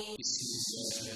بسم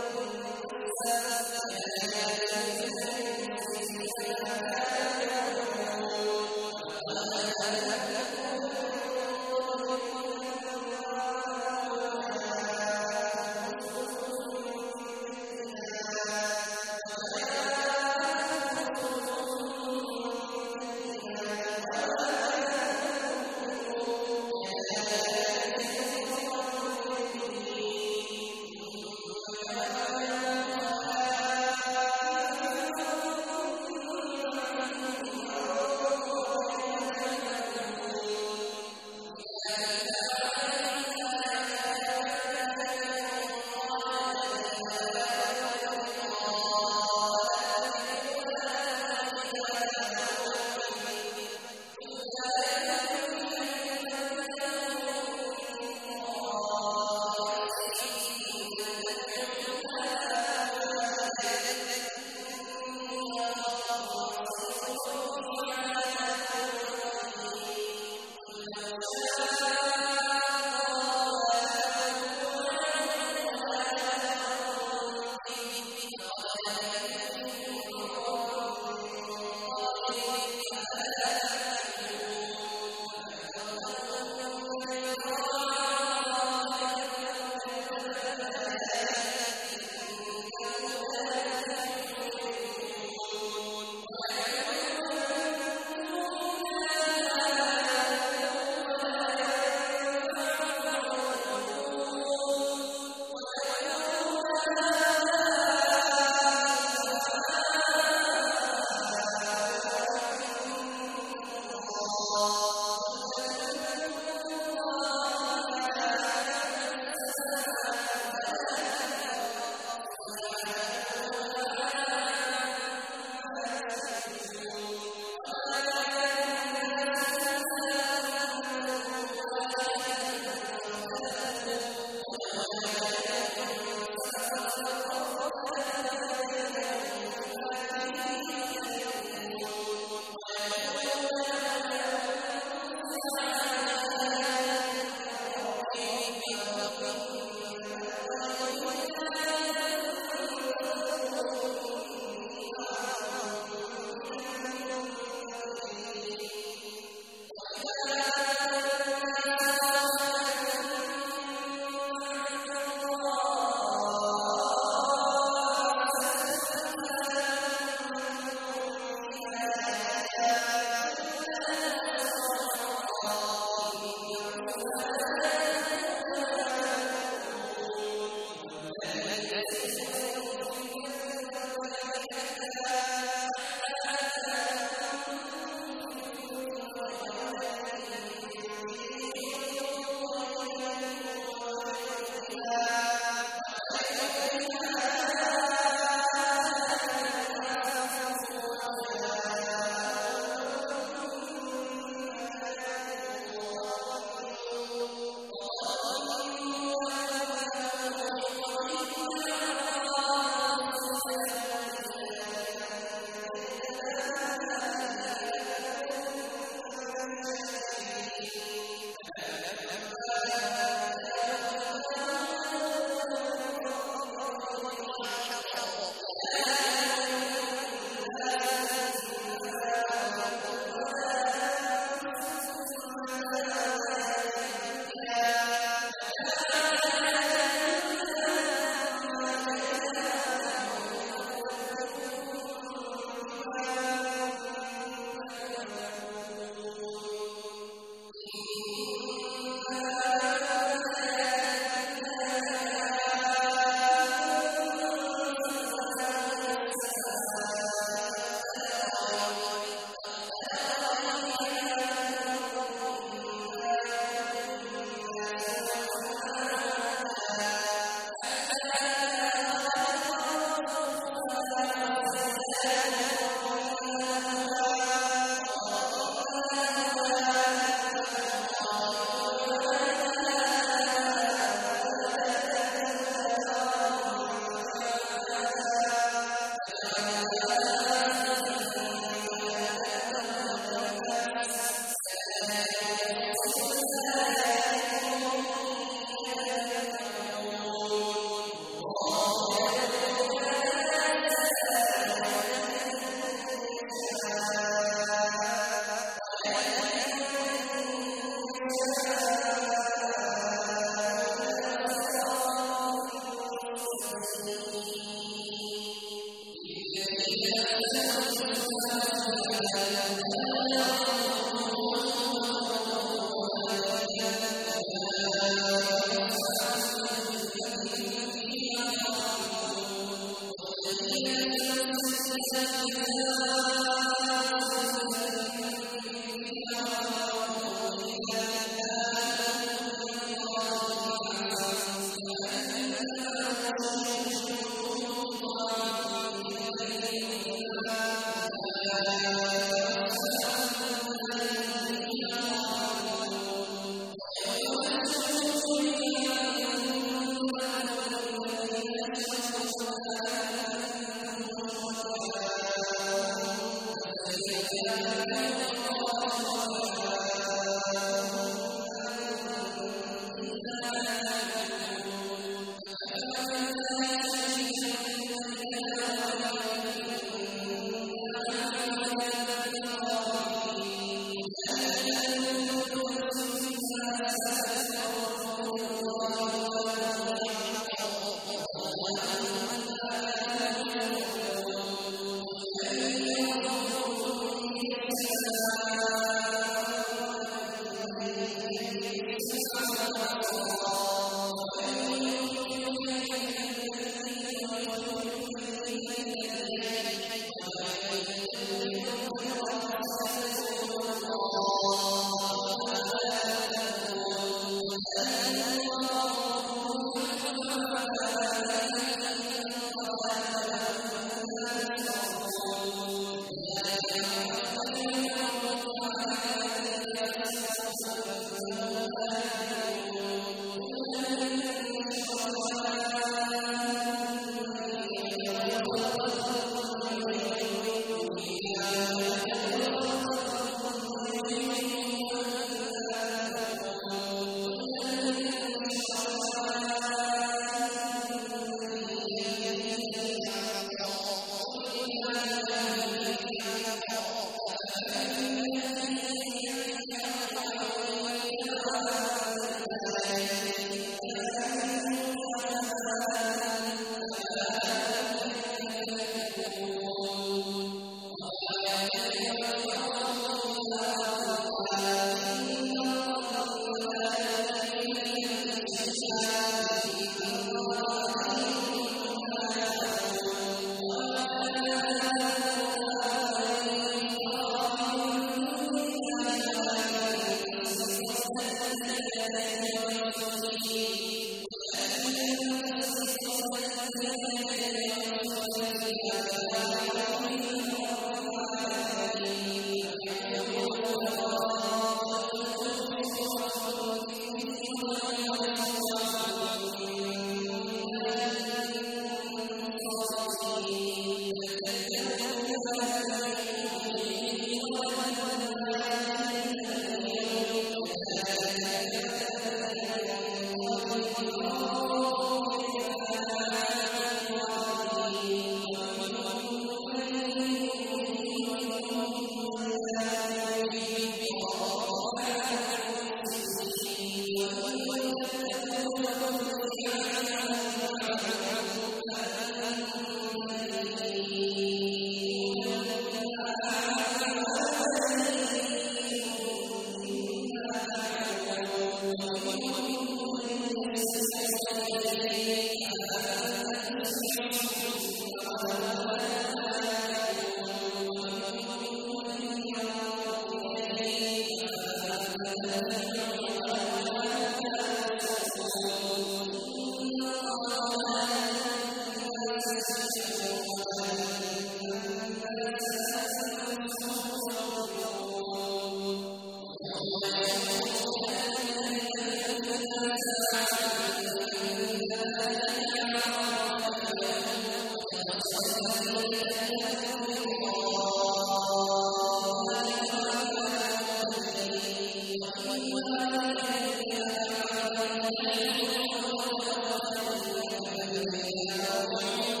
إِلَىٰ رَبِّهِمْ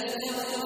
أَنَّ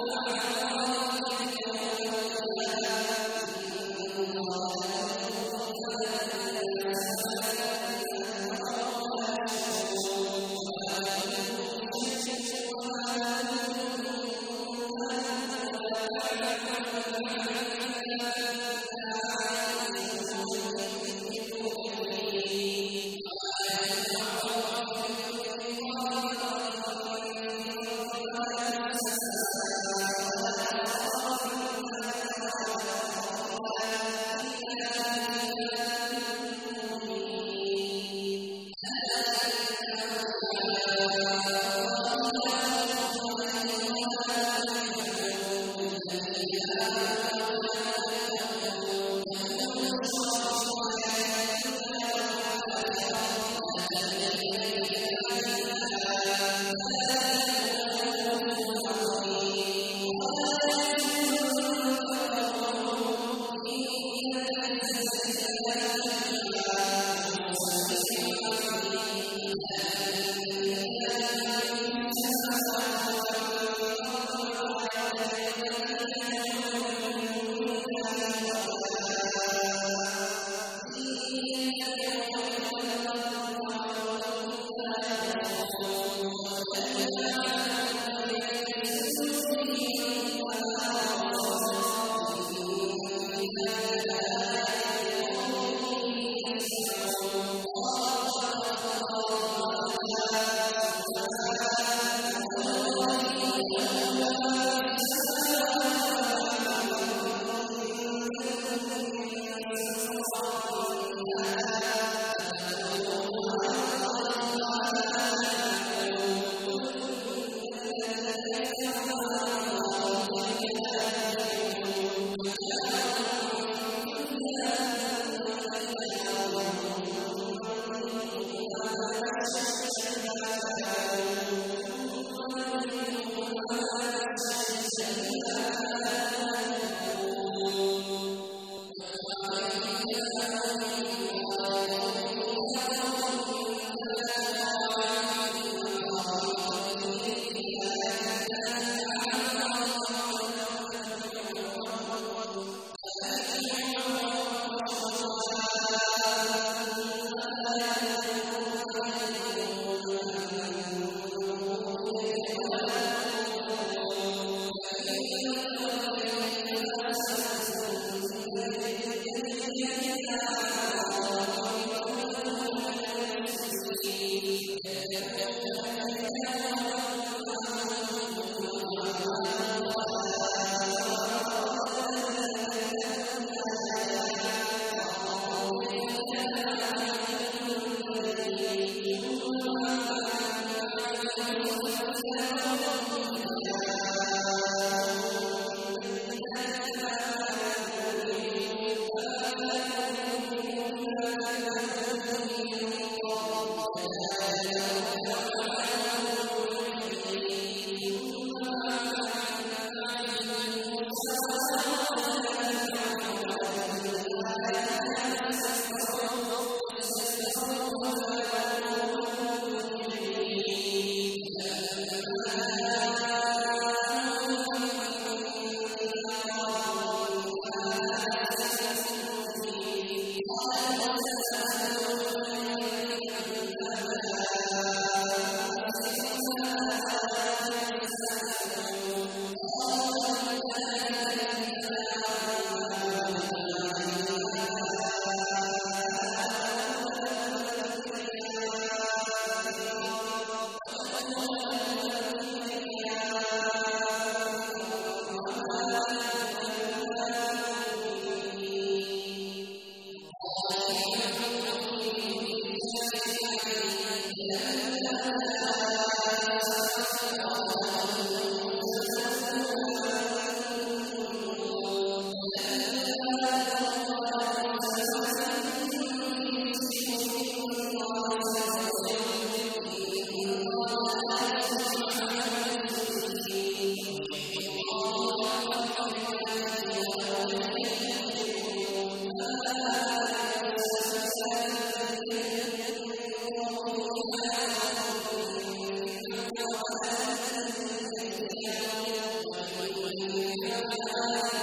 الكتاب آمنوا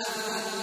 السَّاعَةِ